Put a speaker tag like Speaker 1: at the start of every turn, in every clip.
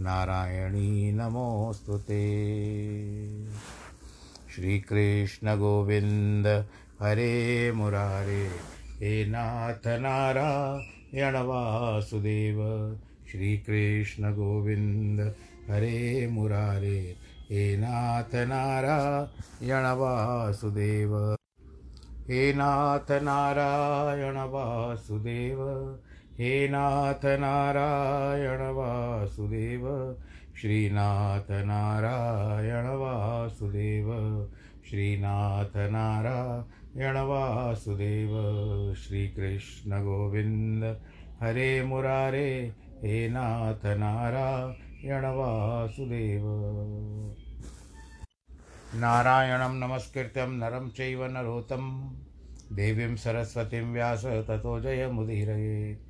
Speaker 1: नारायणी नमोऽस्तु ते। श्रीकृष्णगोविन्द हरे मुरारे, हे नाथ नारायण वासुदेव। श्रीकृष्णगोविन्द हरे मुरारे, हे नाथ नारायण वासुदेव। हे नाथ नारायण वासुदेव, हे नाथ नारायण वासुदेव। श्रीनाथ नारायण वासुदेव। श्रीनाथ नारायण वासुदेव। श्रीकृष्ण गोविन्द हरे मुरारे। हे नाथ नारायण वासुदेव। नारायणं नमस्कृत्यं नरं चैव नरोत्तं देवीं सरस्वतीं व्यास ततो जयमुदीरये।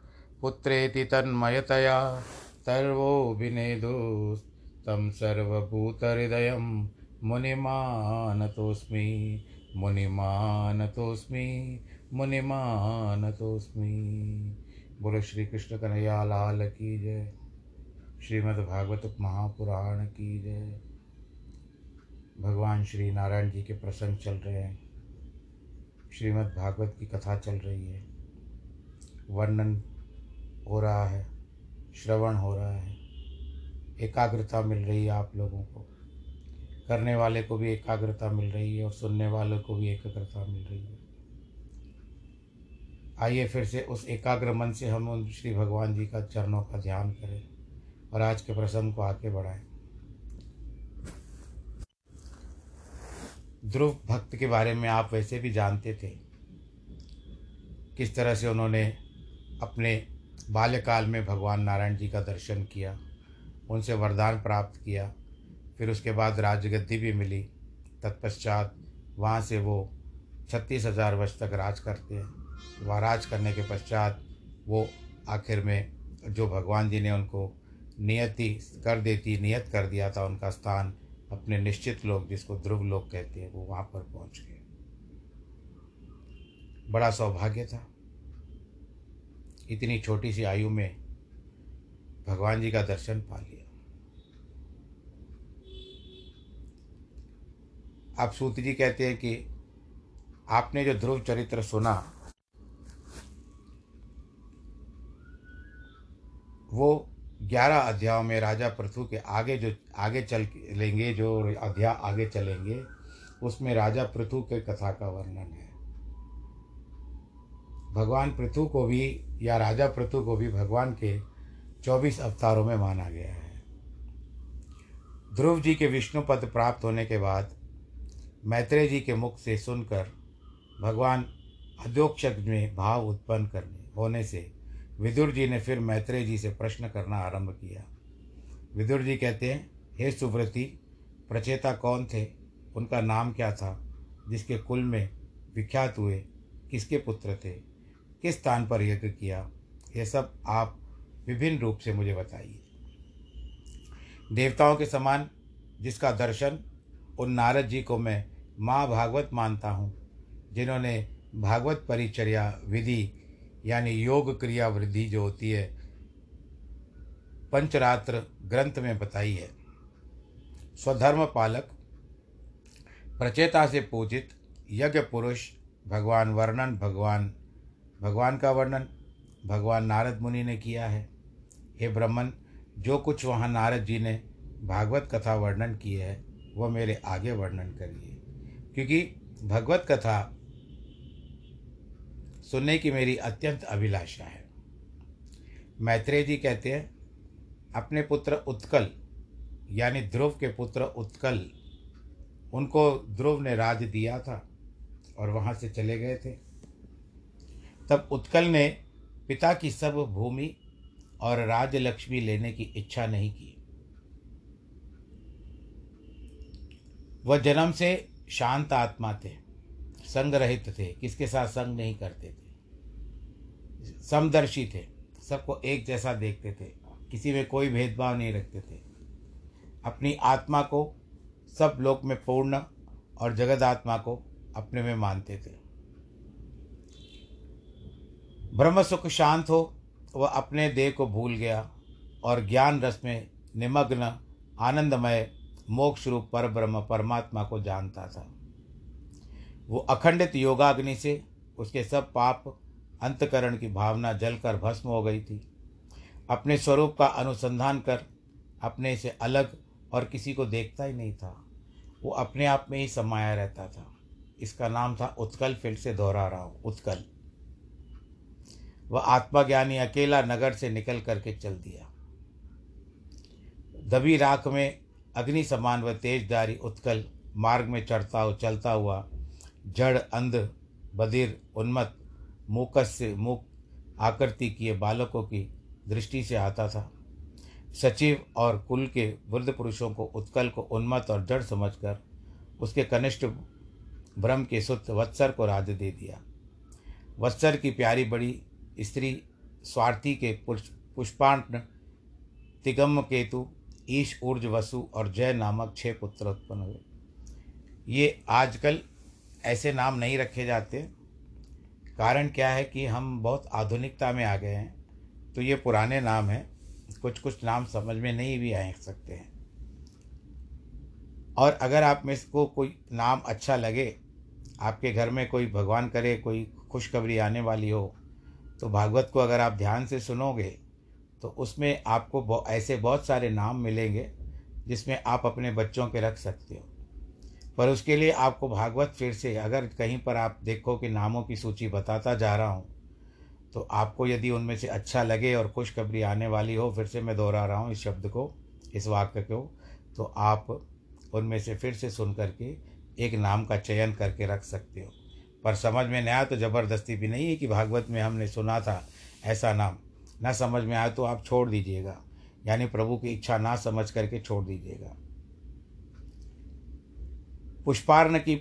Speaker 1: पुत्रेति तन्मयतया तर्वो विनेदुस्तं सर्वभूतहृदयं मुनिमानतोऽस्मि मुनिमानतोऽस्मि मुनिमानतोऽस्मि। बोलो श्री कृष्ण कन्हैया, लाल की जय। श्रीमद्भागवत महापुराण की जय। भगवान श्री नारायण जी के प्रसंग चल रहे हैं। श्रीमद्भागवत की कथा चल रही है। वर्णन हो रहा है, श्रवण हो रहा है, एकाग्रता मिल रही है आप लोगों को। करने वाले को भी एकाग्रता मिल रही है और सुनने वालों को भी एकाग्रता मिल रही है। आइए फिर से उस एकाग्र मन से हम उन श्री भगवान जी का चरणों का ध्यान करें और आज के प्रसंग को आगे बढ़ाएँ। ध्रुव भक्त के बारे में आप वैसे भी जानते थे, किस तरह से उन्होंने अपने बाल्यकाल में भगवान नारायण जी का दर्शन किया, उनसे वरदान प्राप्त किया, फिर उसके बाद राजगद्दी भी मिली। तत्पश्चात वहाँ से वो छत्तीस हज़ार वर्ष तक राज करते हैं। वह राज करने के पश्चात वो आखिर में जो भगवान जी ने उनको नियति कर देती नियत कर दिया था, उनका स्थान अपने निश्चित लोग जिसको ध्रुव लोग कहते हैं, वो वहाँ पर पहुँच गए। बड़ा सौभाग्य था। इतनी छोटी सी आयु में भगवान जी का दर्शन पा लिया। आप सूत जी कहते हैं कि आपने जो ध्रुव चरित्र सुना, वो ग्यारह अध्यायों में राजा पृथु के आगे जो, आगे चल लेंगे, जो अध्याय आगे चलेंगे, उसमें राजा पृथु के कथा का वर्णन है। भगवान पृथु को भी या राजा पृथु को भी भगवान के चौबीस अवतारों में माना गया है। ध्रुव जी के विष्णु पद प्राप्त होने के बाद मैत्रेय जी के मुख से सुनकर भगवान अध्योक्षक में भाव उत्पन्न करने, होने से विदुर जी ने फिर मैत्रेय जी से प्रश्न करना आरंभ किया। विदुर जी कहते हैं, हे सुव्रति, प्रचेता कौन थे? उनका नाम क्या था? जिसके कुल में विख्यात हुए किसके पुत्र थे? किस स्थान पर यज्ञ किया? ये सब आप विभिन्न रूप से मुझे बताइए। देवताओं के समान जिसका दर्शन, उन नारद जी को मैं माँ भागवत मानता हूँ, जिन्होंने भागवत परिचर्या विधि, यानी योग क्रिया वृद्धि जो होती है, पंचरात्र ग्रंथ में बताई है। स्वधर्म पालक, प्रचेता से पूजित यज्ञ पुरुष, भगवान वर्णन, भगवान भगवान का वर्णन, भगवान नारद मुनि ने किया है। हे ब्रह्मन जो कुछ वहाँ नारद जी ने भागवत कथा वर्णन की है वह मेरे आगे वर्णन करिए। क्योंकि भगवत कथा सुनने की मेरी अत्यंत अभिलाषा है। मैत्रेय जी कहते हैं, अपने पुत्र उत्कल, यानी ध्रुव के पुत्र उत्कल, उनको ध्रुव ने राज दिया था और वहाँ से चले गए थे। तब उत्कल ने पिता की सब भूमि और राजलक्ष्मी लेने की इच्छा नहीं की। वह जन्म से शांत आत्मा थे संग रहित थे, किसके साथ संग नहीं करते थे। समदर्शी थे, सबको एक जैसा देखते थे, किसी में कोई भेदभाव नहीं रखते थे। अपनी आत्मा को सब लोक में पूर्ण और जगत आत्मा को अपने में मानते थे। ब्रह्म सुख शांत हो वह अपने देह को भूल गया और ज्ञान रस में निमग्न, आनंदमय मोक्ष रूप पर ब्रह्म परमात्मा को जानता था। वो अखंडित योगाग्नि से उसके सब पाप, अंतकरण की भावना जलकर भस्म हो गई थी। अपने स्वरूप का अनुसंधान कर, अपने से अलग और किसी को देखता ही नहीं था। वो अपने आप में ही समाया रहता था। इसका नाम था उत्कल फिर से दोहरा रहा हूँ, उत्कल। वह आत्मज्ञानी अकेला नगर से निकल करके चल दिया। दबी राख में अग्नि समान व तेजदारी उत्कल मार्ग में चढ़ता हो चलता हुआ जड़, अंध, बधिर, उन्मत्त, मूकस से मूक आकृति किए बालकों की दृष्टि से आता था। सचिव और कुल के वृद्ध पुरुषों को उत्कल को उन्मत्त और जड़ समझकर उसके कनिष्ठ ब्रह्म के सुत वत्सर को राज दे दिया। वत्सर की प्यारी बड़ी स्त्री स्वार्थी के पुष्पाण तिगम केतु, ईश ऊर्ज वसु और जय नामक छह पुत्र उत्पन्न हुए। ये आजकल ऐसे नाम नहीं रखे जाते। कारण क्या है कि हम बहुत आधुनिकता में आ गए हैं तो ये पुराने नाम हैं कुछ कुछ नाम समझ में नहीं भी आ सकते हैं। और अगर आप में इसको कोई नाम अच्छा लगे, आपके घर में कोई भगवान करे, कोई खुशखबरी आने वाली हो तो भागवत को अगर आप ध्यान से सुनोगे तो उसमें आपको ऐसे बहुत सारे नाम मिलेंगे, जिसमें आप अपने बच्चों के रख सकते हो। पर उसके लिए आपको भागवत फिर से, अगर कहीं पर आप देखो कि नामों की सूची बताता जा रहा हूँ तो आपको यदि उनमें से अच्छा लगे और खुशखबरी आने वाली हो, फिर से मैं दोहरा रहा हूँ इस शब्द को, इस वाक्य को तो आप उनमें से फिर से सुन करके एक नाम का चयन करके रख सकते हो। पर समझ में नहीं आया तो ज़बरदस्ती भी नहीं है कि भागवत में हमने सुना था ऐसा नाम। ना समझ में आया तो आप छोड़ दीजिएगा। यानी प्रभु की इच्छा ना समझ करके छोड़ दीजिएगा। पुष्पार्ण की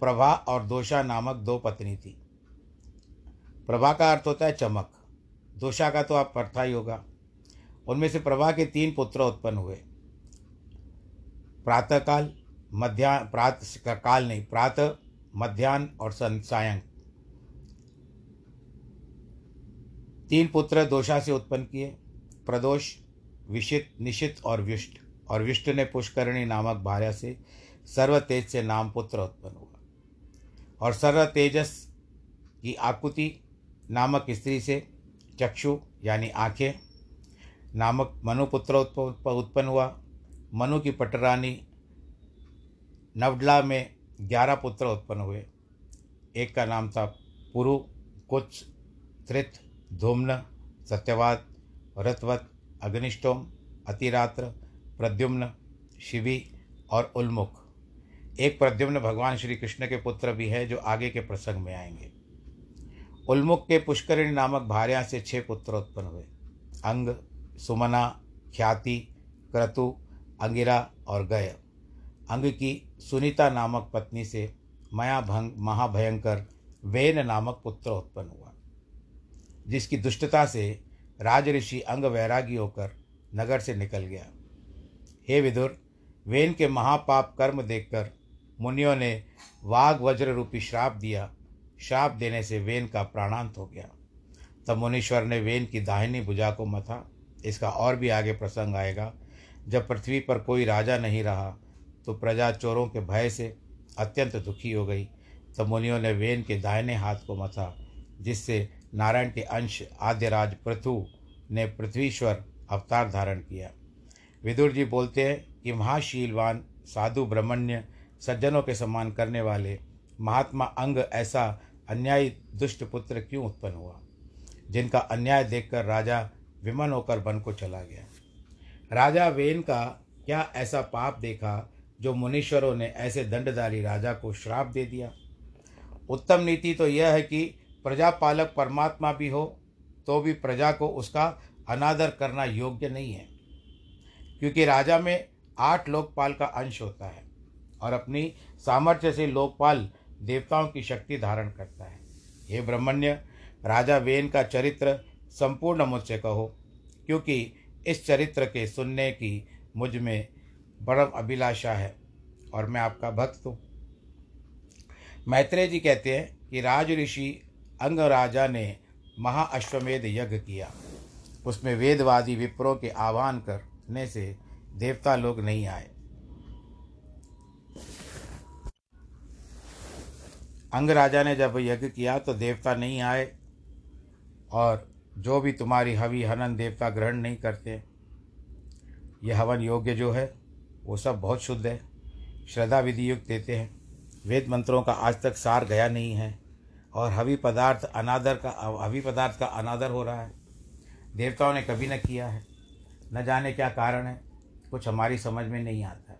Speaker 1: प्रभा और दोषा नामक दो पत्नी थी। प्रभा का अर्थ होता है चमक। दोषा का तो आप पढ़ता ही होगा। उनमें से प्रभा के तीन पुत्र उत्पन्न हुए। प्रातःकाल, मध्या, प्रात, काल नहीं, प्रातः मध्यान्ह और सायं। तीन पुत्र दोषा से उत्पन्न किए। प्रदोष, विशित, निशित और विष्ट। और विष्ट ने पुष्करणी नामक भार्या से सर्व तेज से नाम पुत्र उत्पन्न हुआ। और सर्व तेजस की आकुति नामक स्त्री से चक्षु यानी आँखें नामक मनुपुत्र उत्पन्न हुआ। मनु की पटरानी नवडला में ग्यारह पुत्र उत्पन्न हुए। एक का नाम था पुरु कुछ त्रित, धूम्न, सत्यवाद, रथवत, अग्निष्टोम, अतिरात्र, प्रद्युम्न, शिवी और उल्मुख। एक प्रद्युम्न भगवान श्री कृष्ण के पुत्र भी है जो आगे के प्रसंग में आएँगे। उल्मुख के पुष्करिणी नामक भार्या से छह पुत्र उत्पन्न हुए। अंग, सुमना, ख्याति, क्रतु, अंगिरा और गय। अंग की सुनीता नामक पत्नी से मया भंग, महाभयंकर वेन नामक पुत्र उत्पन्न हुआ, जिसकी दुष्टता से राज ऋषि अंग वैरागी होकर नगर से निकल गया। हे विदुर, वेन के महापाप कर्म देखकर मुनियों ने वाघ वज्र रूपी श्राप दिया। श्राप देने से वेन का प्राणांत हो गया। तब मुनीश्वर ने वेन की दाहिनी भुजा को मथा, इसका और भी आगे प्रसंग आएगा। जब पृथ्वी पर कोई राजा नहीं रहा तो प्रजा चोरों के भय से अत्यंत दुखी हो गई। तो मुनियों ने वेन के दाहिने हाथ को मथा, जिससे नारायण के अंश आद्यराज पृथु ने पृथ्वीश्वर अवतार धारण किया। विदुर जी बोलते हैं कि महाशीलवान, साधु, ब्रह्मण्य, सज्जनों के सम्मान करने वाले महात्मा अंग ऐसा अन्यायी दुष्ट पुत्र क्यों उत्पन्न हुआ? जिनका अन्याय देखकर राजा विमन होकर वन को चला गया। राजा वेन का क्या ऐसा पाप देखा जो मुनीश्वरों ने ऐसे दंडधारी राजा को श्राप दे दिया। उत्तम नीति तो यह है कि प्रजापालक परमात्मा भी हो तो भी प्रजा को उसका अनादर करना योग्य नहीं है, क्योंकि राजा में आठ लोकपाल का अंश होता है और अपनी सामर्थ्य से लोकपाल देवताओं की शक्ति धारण करता है। हे ब्रह्मण्य, राजा वेन का चरित्र संपूर्ण मुझसे कहो, क्योंकि इस चरित्र के सुनने की मुझमें बड़ा अभिलाषा है और मैं आपका भक्त हूँ। मैत्रेय जी कहते हैं कि राज ऋषि अंग राजा ने महाअश्वमेध यज्ञ किया। उसमें वेदवादी विप्रों के आह्वान करने से देवता लोग नहीं आए। अंग राजा ने जब यज्ञ किया तो देवता नहीं आए और जो भी तुम्हारी हवि हनन देवता ग्रहण नहीं करते, यह हवन योग्य जो है वो सब बहुत शुद्ध है। श्रद्धा विधि युक्त देते हैं। वेद मंत्रों का आज तक सार गया नहीं है और हवि पदार्थ अनादर का हवि पदार्थ का अनादर हो रहा है। देवताओं ने कभी न किया है। न जाने क्या कारण है। कुछ हमारी समझ में नहीं आता।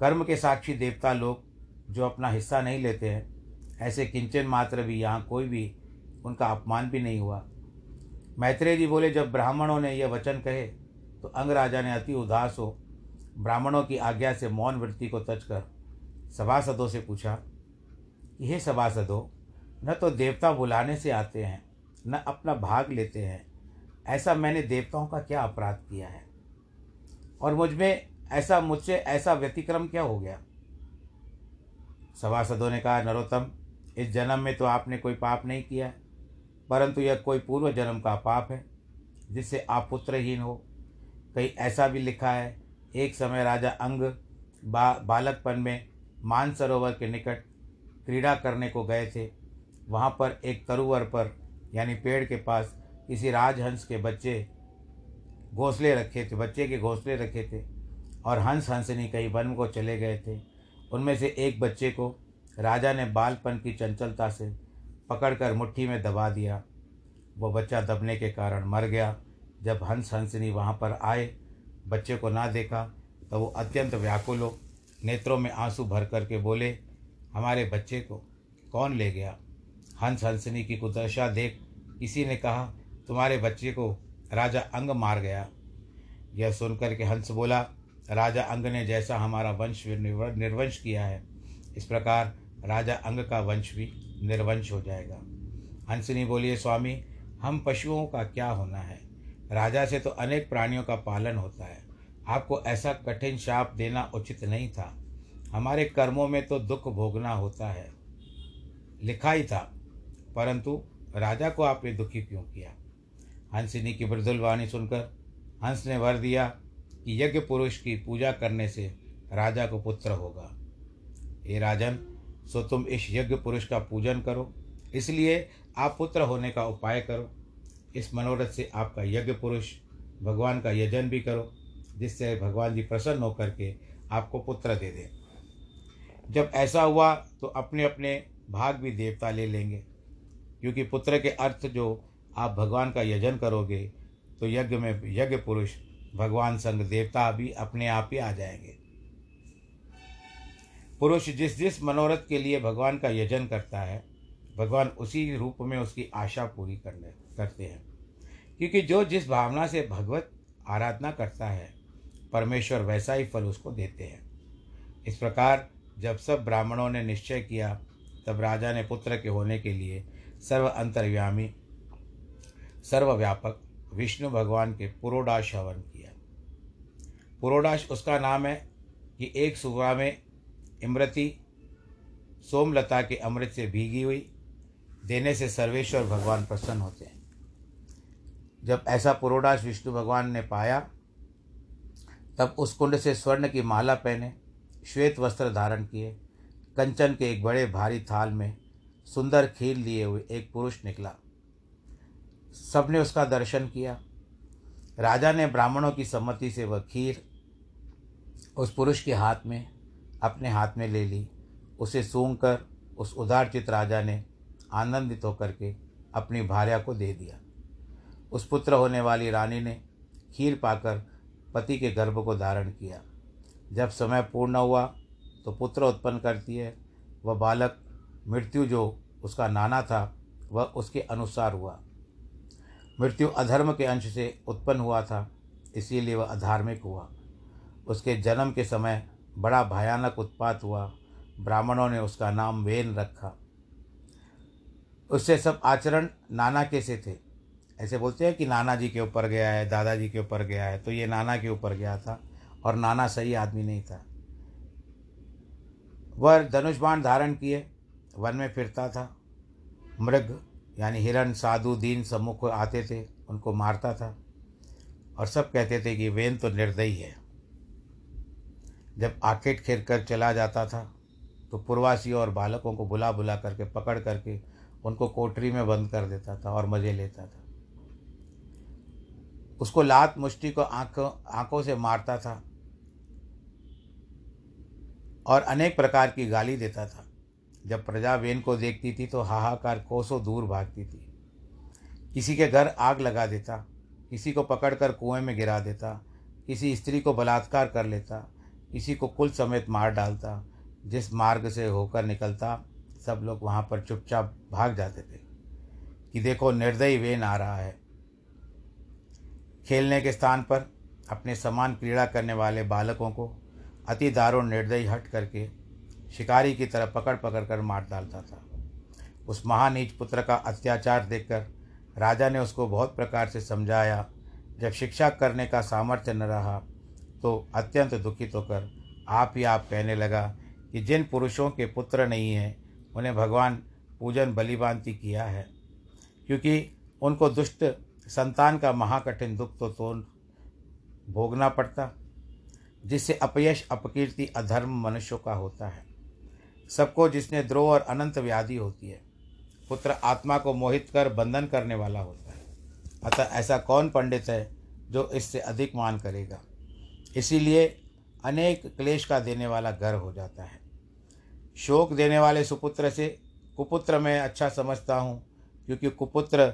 Speaker 1: कर्म के साक्षी देवता लोग जो अपना हिस्सा नहीं लेते हैं, ऐसे किंचन मात्र भी यहाँ कोई भी उनका अपमान भी नहीं हुआ। मैत्रेय जी बोले, जब ब्राह्मणों ने यह वचन कहे तो अंग राजा ने अति उदास हो ब्राह्मणों की आज्ञा से मौन वृत्ति को तज कर सभासदों से पूछा कि हे सभासदों, न तो देवता बुलाने से आते हैं, न अपना भाग लेते हैं। ऐसा मैंने देवताओं का क्या अपराध किया है? और मुझमें ऐसा, मुझसे ऐसा व्यतिक्रम क्या हो गया? सभासदों ने कहा, नरोत्तम, इस जन्म में तो आपने कोई पाप नहीं किया परंतु यह कोई पूर्व जन्म का पाप है, जिससे आप पुत्रहीन हो। कहीं ऐसा भी लिखा है एक समय राजा अंग बा, बालकपन में मानसरोवर के निकट क्रीड़ा करने को गए थे। वहाँ पर एक तरुवर पर, यानी पेड़ के पास, किसी राजहंस के बच्चे घोंसले रखे थे, बच्चे के घोंसले रखे थे और हंस हंसनी कहीं वन को चले गए थे। उनमें से एक बच्चे को राजा ने बालपन की चंचलता से पकड़कर मुट्ठी में दबा दिया। वो बच्चा दबने के कारण मर गया। जब हंस हंसनी वहाँ पर आए बच्चे को ना देखा तो वो अत्यंत व्याकुल हो। नेत्रों में आँसू भर करके बोले, हमारे बच्चे को कौन ले गया? हंस हंसनी की कुदशा देख, किसी ने कहा, तुम्हारे बच्चे को राजा अंग मार गया। यह सुनकर के हंस बोला, राजा अंग ने जैसा हमारा वंश निर्वंश किया है, इस प्रकार राजा अंग का वंश भी निर्वंश हो जाएगा। हंसनी बोलिए स्वामी, हम पशुओं का क्या होना है? राजा से तो अनेक प्राणियों का पालन होता है। आपको ऐसा कठिन शाप देना उचित नहीं था। हमारे कर्मों में तो दुख भोगना होता है। लिखा ही था, परंतु राजा को आपने दुखी क्यों किया? हंसिनी की मृदुल वाणी सुनकर हंस ने वर दिया कि यज्ञ पुरुष की पूजा करने से राजा को पुत्र होगा। हे राजन, सो तुम इस यज्ञ पुरुष का पूजन करो, इसलिए आप पुत्र होने का उपाय करो। इस मनोरथ से आपका यज्ञ पुरुष भगवान का यजन भी करो, जिससे भगवान जी प्रसन्न होकर के आपको पुत्र दे दें। जब ऐसा हुआ तो अपने अपने भाग भी देवता ले लेंगे। क्योंकि पुत्र के अर्थ जो आप भगवान का यजन करोगे तो यज्ञ में यज्ञ पुरुष भगवान संग देवता भी अपने आप ही आ जाएँगे। पुरुष जिस जिस मनोरथ के लिए भगवान का यजन करता है भगवान उसी रूप में उसकी आशा पूरी करने, करते हैं। क्योंकि जो जिस भावना से भगवत आराधना करता है, परमेश्वर वैसा ही फल उसको देते हैं। इस प्रकार जब सब ब्राह्मणों ने निश्चय किया, तब राजा ने पुत्र के होने के लिए सर्व अंतर्व्यामी सर्वव्यापक विष्णु भगवान के पुरोडाश हवन किया। पुरोडाश उसका नाम है कि एक सुबह में इमृति सोमलता के अमृत से भीगी हुई देने से सर्वेश्वर भगवान प्रसन्न होते हैं। जब ऐसा पुरोडाश विष्णु भगवान ने पाया, तब उस कुंड से स्वर्ण की माला पहने, श्वेत वस्त्र धारण किए, कंचन के एक बड़े भारी थाल में सुंदर खीर लिए हुए एक पुरुष निकला। सबने उसका दर्शन किया। राजा ने ब्राह्मणों की सम्मति से वह खीर उस पुरुष के हाथ में, अपने हाथ में ले ली। उसे सूंघ कर उस उदारचित राजा ने आनंदित होकर के अपनी भार्या को दे दिया। उस पुत्र होने वाली रानी ने खीर पाकर पति के गर्भ को धारण किया। जब समय पूर्ण हुआ तो पुत्र उत्पन्न करती है। वह बालक, मृत्यु जो उसका नाना था, वह उसके अनुसार हुआ। मृत्यु अधर्म के अंश से उत्पन्न हुआ था, इसीलिए वह अधार्मिक हुआ। उसके जन्म के समय बड़ा भयानक उत्पात हुआ। ब्राह्मणों ने उसका नाम वेन रखा। उससे सब आचरण नाना के से थे। ऐसे बोलते हैं कि नाना जी के ऊपर गया है दादाजी के ऊपर गया है तो ये नाना के ऊपर गया था और नाना सही आदमी नहीं था। वह धनुष बाण धारण किए, वन में फिरता था। मृग यानी हिरण, साधु, दीन सम्मुख आते थे, उनको मारता था और सब कहते थे कि वेन तो निर्दयी है। जब आकेट खेर कर चला जाता था तो पूर्वासी और बालकों को बुला बुला करके, पकड़ करके उनको कोठरी में बंद कर देता था और मज़े लेता था। उसको लात मुष्टि को आँखों आँखों से मारता था और अनेक प्रकार की गाली देता था। जब प्रजा वेन को देखती थी तो हाहाकार कोसों दूर भागती थी। किसी के घर आग लगा देता, किसी को पकड़कर कुएँ में गिरा देता, किसी स्त्री को बलात्कार कर लेता, किसी को कुल समेत मार डालता, जिस मार्ग से होकर निकलता सब लोग वहाँ पर चुपचाप भाग जाते थे कि देखो निर्दयी वेन आ रहा है। खेलने के स्थान पर अपने समान क्रीड़ा करने वाले बालकों को अति दारुण निर्दयी हट करके शिकारी की तरह पकड़ पकड़ कर मार डालता था। उस महानीच पुत्र का अत्याचार देखकर राजा ने उसको बहुत प्रकार से समझाया। जब शिक्षा करने का सामर्थ्य न रहा तो अत्यंत दुखित होकर आप ही आप कहने लगा कि जिन पुरुषों के पुत्र नहीं हैं उन्हें भगवान पूजन बलिभांति किया है। क्योंकि उनको दुष्ट संतान का महाकठिन दुख तो तो भोगना पड़ता, जिससे अपयश, अपकीर्ति, अधर्म मनुष्यों का होता है। सबको जिसने द्रोह और अनंत व्याधि होती है, पुत्र आत्मा को मोहित कर, बंधन करने वाला होता है। अतः ऐसा कौन पंडित है जो इससे अधिक मान करेगा? इसीलिए अनेक क्लेश का देने वाला घर हो जाता है। शोक देने वाले सुपुत्र से कुपुत्र में अच्छा समझता हूँ, क्योंकि कुपुत्र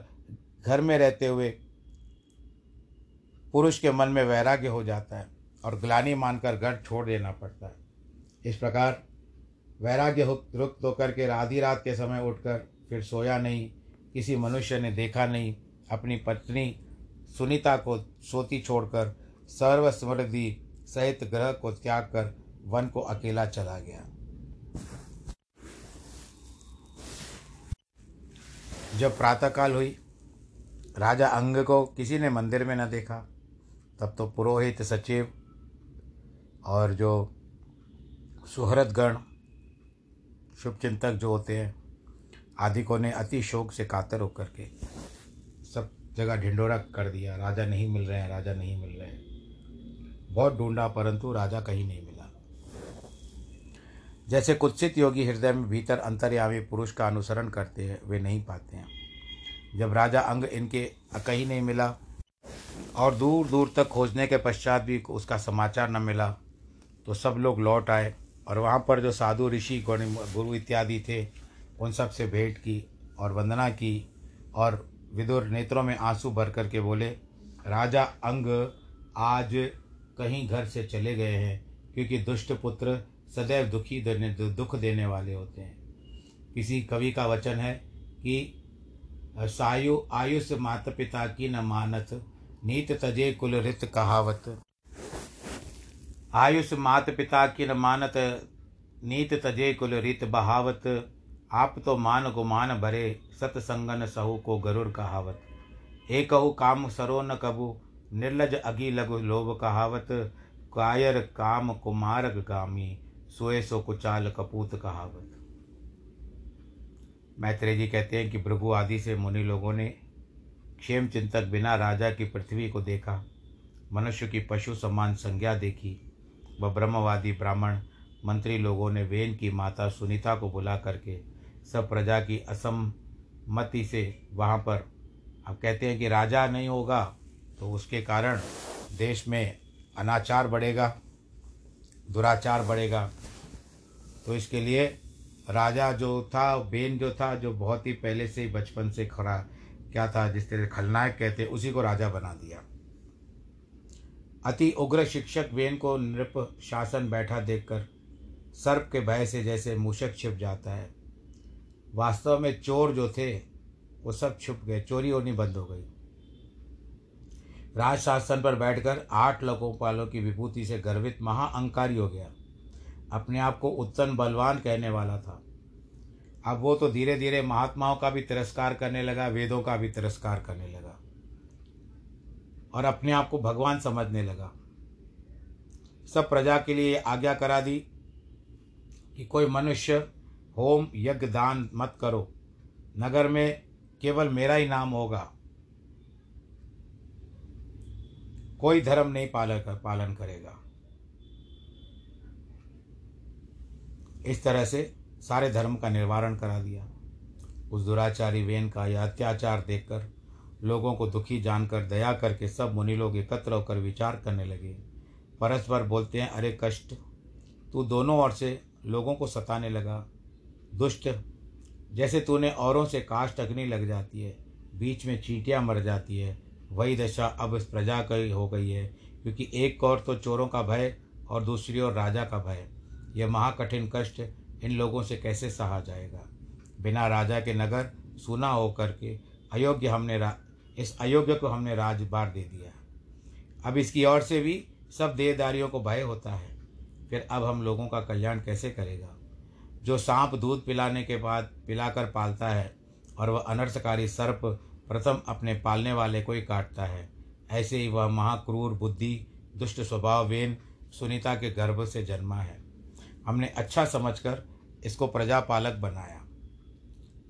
Speaker 1: घर में रहते हुए पुरुष के मन में वैराग्य हो जाता है और ग्लानी मानकर घर छोड़ देना पड़ता है। इस प्रकार वैराग्य रुक होकर के आधी रात के समय उठकर फिर सोया नहीं, किसी मनुष्य ने देखा नहीं, अपनी पत्नी सुनीता को सोती छोड़कर सर्व समृद्धि सहित ग्रह को त्याग कर वन को अकेला चला गया। जब प्रातःकाल हुई, राजा अंग को किसी ने मंदिर में न देखा, तब तो पुरोहित सचिव और जो सुहृदगण, शुभचिंतक जो होते हैं आदिकों ने अति शोक से कातर होकर के सब जगह ढिंडोरा कर दिया। राजा नहीं मिल रहे हैं, राजा नहीं मिल रहे हैं। बहुत ढूंढा, परंतु राजा कहीं नहीं मिला। जैसे कुत्सित योगी हृदय में भीतर अंतर्यामी पुरुष का अनुसरण करते हैं, वे नहीं पाते हैं। जब राजा अंग इनके कहीं नहीं मिला और दूर दूर तक खोजने के पश्चात भी उसका समाचार न मिला तो सब लोग लौट आए और वहाँ पर जो साधु, ऋषि गुरु इत्यादि थे, उन सबसे भेंट की और वंदना की और विदुर नेत्रों में आँसू भर करके बोले, राजा अंग आज कहीं घर से चले गए हैं, क्योंकि दुष्ट पुत्र सदैव दुखी देने, दुख देने वाले होते हैं। किसी कवि का वचन है कि, सायु, आयुष माता पिता की न मानत, नीत तजे कुल रित कहावत। आयुष मात पिता की न मानत, नीत तजे कुल रित बहावत। आप तो मान गुमान भरे, सतसंगन सहु को गरुर कहावत। एकहु काम सरो न कबू, निर्लज अगी लघु लोभ कहावत। कायर काम कुमारक गामी सोए सो कुचाल कपूत कहावत। मैत्रेय जी कहते हैं कि भृगु आदि से मुनि लोगों ने क्षेम चिंतक बिना राजा की पृथ्वी को देखा, मनुष्य की पशु समान संज्ञा देखी, व ब्रह्मवादी ब्राह्मण मंत्री लोगों ने वेन की माता सुनीता को बुला करके सब प्रजा की असम्मति से वहाँ पर, अब कहते हैं कि राजा नहीं होगा तो उसके कारण देश में अनाचार बढ़ेगा। दुराचार बढ़ेगा। तो इसके लिए राजा जो था, बेन जो था, जो बहुत ही पहले से ही बचपन से खड़ा, क्या था, जिस तरह खलनायक कहते उसी को राजा बना दिया। अति उग्र शिक्षक बेन को नृप शासन बैठा देखकर सर्प के भय से जैसे मूषक छिप जाता है। वास्तव में चोर जो थे, वो सब छुप गए, चोरी होनी बंद हो गई। राज शासन पर बैठकर आठ लोकोपालों की विभूति से गर्वित महाअंकारी हो गया। अपने आप को उत्तन बलवान कहने वाला था। अब वो तो धीरे धीरे महात्माओं का भी तिरस्कार करने लगा, वेदों का भी तिरस्कार करने लगा। और अपने आप को भगवान समझने लगा। सब प्रजा के लिए आज्ञा करा दी कि कोई मनुष्य होम यज्ञ दान मत करो। नगर में केवल मेरा ही नाम होगा। कोई धर्म नहीं पालन कर, पालन करेगा। इस तरह से सारे धर्म का निवारण करा दिया। उस दुराचारी वेन का यह अत्याचार देखकर लोगों को दुखी जानकर दया करके सब मुनि लोग एकत्र होकर विचार करने लगे। परस्पर बोलते हैं, अरे कष्ट, तू दोनों ओर से लोगों को सताने लगा। दुष्ट, जैसे तूने औरों से काष्ट अग्नि लग जाती है, बीच में चींटियाँ मर जाती है वही दशा अब इस प्रजा की हो गई है, क्योंकि एक और तो चोरों का भय और दूसरी ओर राजा का भय। यह महाकठिन कष्ट इन लोगों से कैसे सहा जाएगा? बिना राजा के नगर सुना होकर के अयोग्य हमने इस अयोग्य को हमने राजबार दे दिया। अब इसकी ओर से भी सब देहदारियों को भय होता है। फिर अब हम लोगों का कल्याण कैसे करेगा? जो सांप दूध पिलाने के बाद पिलाकर पालता है और वह अनर्थकारी सर्प प्रथम अपने पालने वाले को ही काटता है। ऐसे ही वह महाक्रूर बुद्धि, दुष्ट स्वभाव वेन सुनीता के गर्भ से जन्मा है। हमने अच्छा समझकर इसको प्रजापालक बनाया।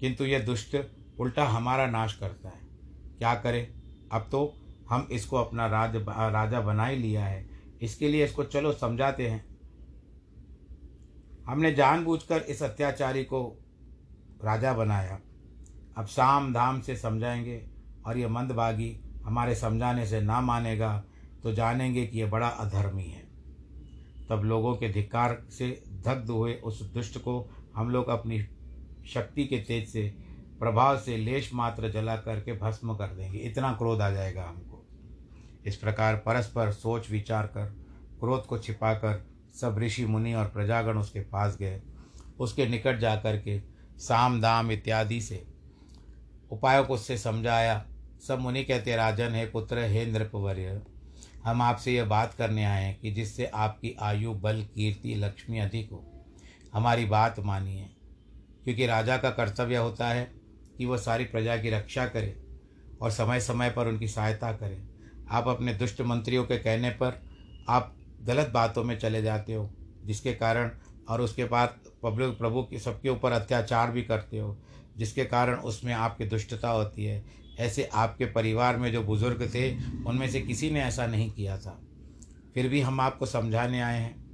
Speaker 1: किंतु यह दुष्ट उल्टा हमारा नाश करता है। क्या करें? अब तो हम इसको अपना राज, राजा बना ही लिया है। इसके लिए इसको चलो समझाते हैं। हमने जानबूझकर इस अत्याचारी को राजा बनाया। अब शाम धाम से समझाएँगे और ये मंदभागी हमारे समझाने से ना मानेगा तो जानेंगे कि यह बड़ा अधर्मी है। तब लोगों के धिक्कार से दग्ध हुए उस दुष्ट को हम लोग अपनी शक्ति के तेज से, प्रभाव से लेश मात्र जला करके भस्म कर देंगे। इतना क्रोध आ जाएगा हमको। इस प्रकार परस्पर सोच विचार कर, क्रोध को छिपाकर सब ऋषि मुनि और प्रजागण उसके पास गए। उसके निकट जा कर के साम दाम इत्यादि से उपायों को उससे समझाया। सब मुनि कहते, राजन है, पुत्र हे नृपवर्य हम आपसे यह बात करने आए हैं कि जिससे आपकी आयु, बल, कीर्ति, लक्ष्मी अधिक हो, हमारी बात मानिए। क्योंकि राजा का कर्तव्य होता है कि वह सारी प्रजा की रक्षा करे और समय समय पर उनकी सहायता करें। आप अपने दुष्ट मंत्रियों के कहने पर आप गलत बातों में चले जाते हो, जिसके कारण और उसके बाद पब्लिक प्रभु के सबके ऊपर अत्याचार भी करते हो। जिसके कारण उसमें आपकी दुष्टता होती है। ऐसे आपके परिवार में जो बुज़ुर्ग थे, उनमें से किसी ने ऐसा नहीं किया था। फिर भी हम आपको समझाने आए हैं।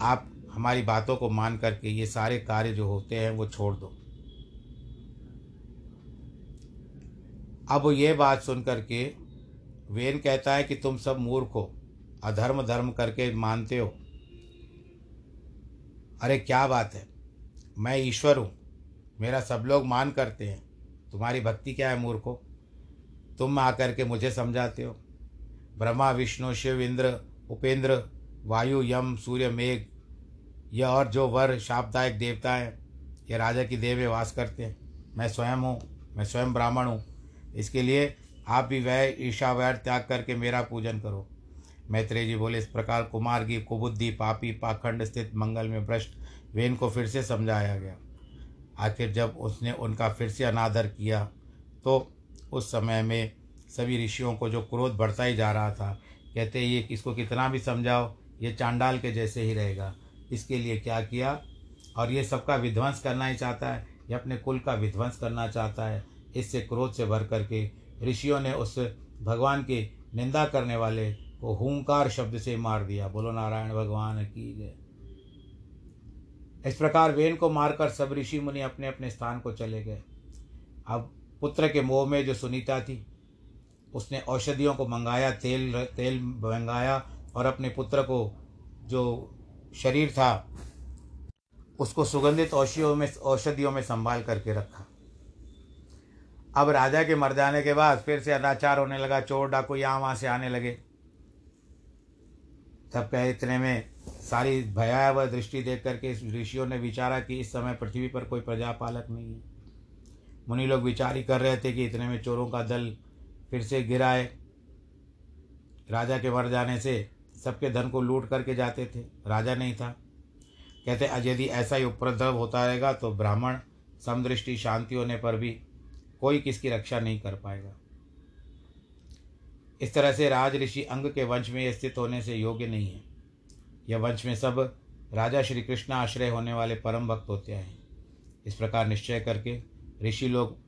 Speaker 1: आप हमारी बातों को मान करके ये सारे कार्य जो होते हैं, वो छोड़ दो। अब ये बात सुन करके वेन कहता है कि तुम सब मूर्ख हो अधर्म धर्म करके मानते हो। अरे क्या बात है। मैं ईश्वर हूँ। मेरा सब लोग मान करते हैं। तुम्हारी भक्ति क्या है मूर्खो? तुम आकर के मुझे समझाते हो। ब्रह्मा, विष्णु, शिव, इंद्र, उपेंद्र, वायु, यम, सूर्य, मेघ, यह और जो वर शापदायक देवता है, ये राजा की देव वास करते हैं। मैं स्वयं हूँ, मैं स्वयं ब्राह्मण हूँ। इसके लिए आप भी वह ईशा वैर त्याग करके मेरा पूजन करो। मैत्रेय जी बोले, इस प्रकार कुमार की कुबुद्धि, पापी, पाखंड स्थित मंगल में भ्रष्ट वेन को फिर से समझाया गया। आखिर जब उसने उनका फिर से अनादर किया तो उस समय में सभी ऋषियों को जो क्रोध बढ़ता ही जा रहा था, कहते ये इसको कितना भी समझाओ, ये चांडाल के जैसे ही रहेगा। इसके लिए क्या किया? और ये सबका विध्वंस करना ही चाहता है, ये अपने कुल का विध्वंस करना चाहता है। इससे क्रोध से भर करके ऋषियों ने उस भगवान की निंदा करने वाले को हूंकार शब्द से मार दिया। बोलो, नारायण भगवान की जय। इस प्रकार वेन को मारकर सब ऋषि मुनि अपने अपने स्थान को चले गए। अब पुत्र के मोह में जो सुनीता थी, उसने औषधियों को मंगाया, तेल तेल मंगाया और अपने पुत्र को जो शरीर था, उसको सुगंधित औषधियों में औषधियों में संभाल करके रखा। अब राजा के मर जाने के बाद फिर से अनाचार होने लगा, चोर डाकू यहाँ वहाँ से आने लगे। तब कहे, इतने में सारी भयावह दृष्टि देख करके इस ऋषियों ने विचारा कि इस समय पृथ्वी पर कोई प्रजापालक नहीं है। मुनि लोग विचार ही कर रहे थे कि इतने में चोरों का दल फिर से गिराए राजा के मर जाने से सबके धन को लूट करके जाते थे। राजा नहीं था। कहते यदि ऐसा ही उपद्रव होता रहेगा तो ब्राह्मण समदृष्टि शांति होने पर भी कोई किसकी रक्षा नहीं कर पाएगा। इस तरह से राज ऋषि अंग के वंश में स्थित होने से योग्य नहीं है। यह वंश में सब राजा श्री कृष्ण आश्रय होने वाले परम भक्त होते हैं। इस प्रकार निश्चय करके ऋषि लोग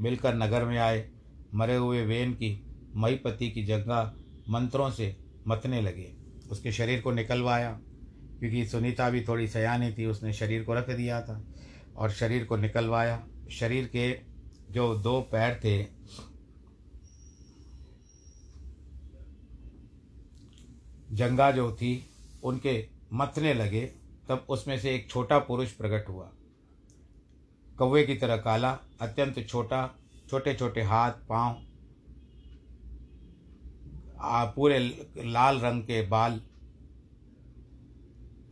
Speaker 1: मिलकर नगर में आए, मरे हुए वेन की मईपति की जगह मंत्रों से मतने लगे। उसके शरीर को निकलवाया, क्योंकि सुनीता भी थोड़ी सयानी थी, उसने शरीर को रख दिया था। और शरीर को निकलवाया। शरीर के जो दो पैर थे, जंगा जो थी उनके मथने लगे, तब उसमें से एक छोटा पुरुष प्रकट हुआ। कौवे की तरह काला, अत्यंत छोटा छोटे छोटे हाथ, पाँव पूरे लाल रंग के बाल,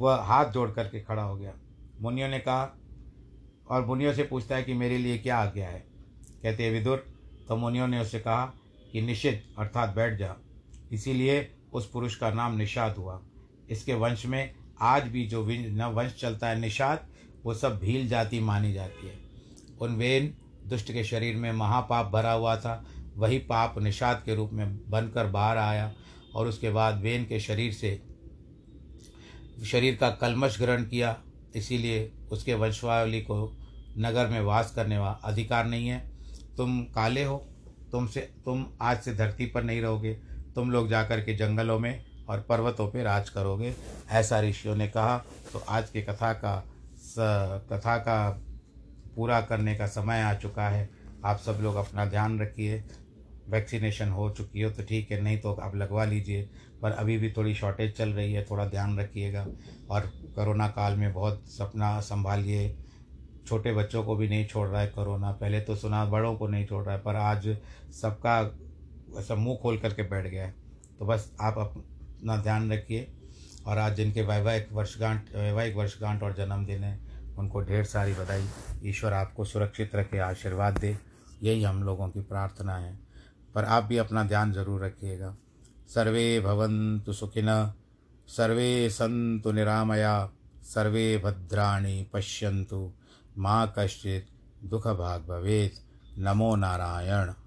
Speaker 1: वह हाथ जोड़ करके खड़ा हो गया। मुनियों ने कहा, और मुनियों से पूछता है कि मेरे लिए क्या आ गया है? कहते हैं, विदुर तो मुनियों ने उससे कहा कि निषिद्ध अर्थात बैठ जा। इसीलिए उस पुरुष का नाम निषाद हुआ। इसके वंश में आज भी जो न वंश चलता है, निषाद, वो सब भील जाति मानी जाती है। उन वेन दुष्ट के शरीर में महापाप भरा हुआ था। वही पाप निषाद के रूप में बनकर बाहर आया और उसके बाद वेन के शरीर से शरीर का कलमश ग्रहण किया। इसीलिए उसके वंशवावली को नगर में वास करने का अधिकार नहीं है। तुम काले हो, तुमसे तुम आज से धरती पर नहीं रहोगे। तुम लोग जाकर के जंगलों में और पर्वतों पर राज करोगे, ऐसा ऋषियों ने कहा। तो आज की कथा का स, कथा का पूरा करने का समय आ चुका है। आप सब लोग अपना ध्यान रखिए। वैक्सीनेशन हो चुकी हो तो ठीक है, नहीं तो आप लगवा लीजिए। पर अभी भी थोड़ी शॉर्टेज चल रही है, थोड़ा ध्यान रखिएगा। और कोरोना काल में बहुत सपना संभालिए। छोटे बच्चों को भी नहीं छोड़ रहा है कोरोना। पहले तो सुना, बड़ों को नहीं छोड़ रहा है, पर आज सबका ऐसा मुँह खोल करके बैठ गया है। तो बस आप अपना ध्यान रखिए। और आज जिनके वैवाहिक वर्षगांठ वैवाहिक वर्षगांठ और जन्मदिन है, उनको ढेर सारी बधाई। ईश्वर आपको सुरक्षित रखे, आशीर्वाद दे। यही हम लोगों की प्रार्थना है। पर आप भी अपना ध्यान ज़रूर रखिएगा। सर्वे भवन्तु सुखिन, सर्वे सन्तु निरामया, सर्वे भद्राणि पश्यन्तु। माँ कश्चित् दुःखभाग् भवेत्। नमो नारायण।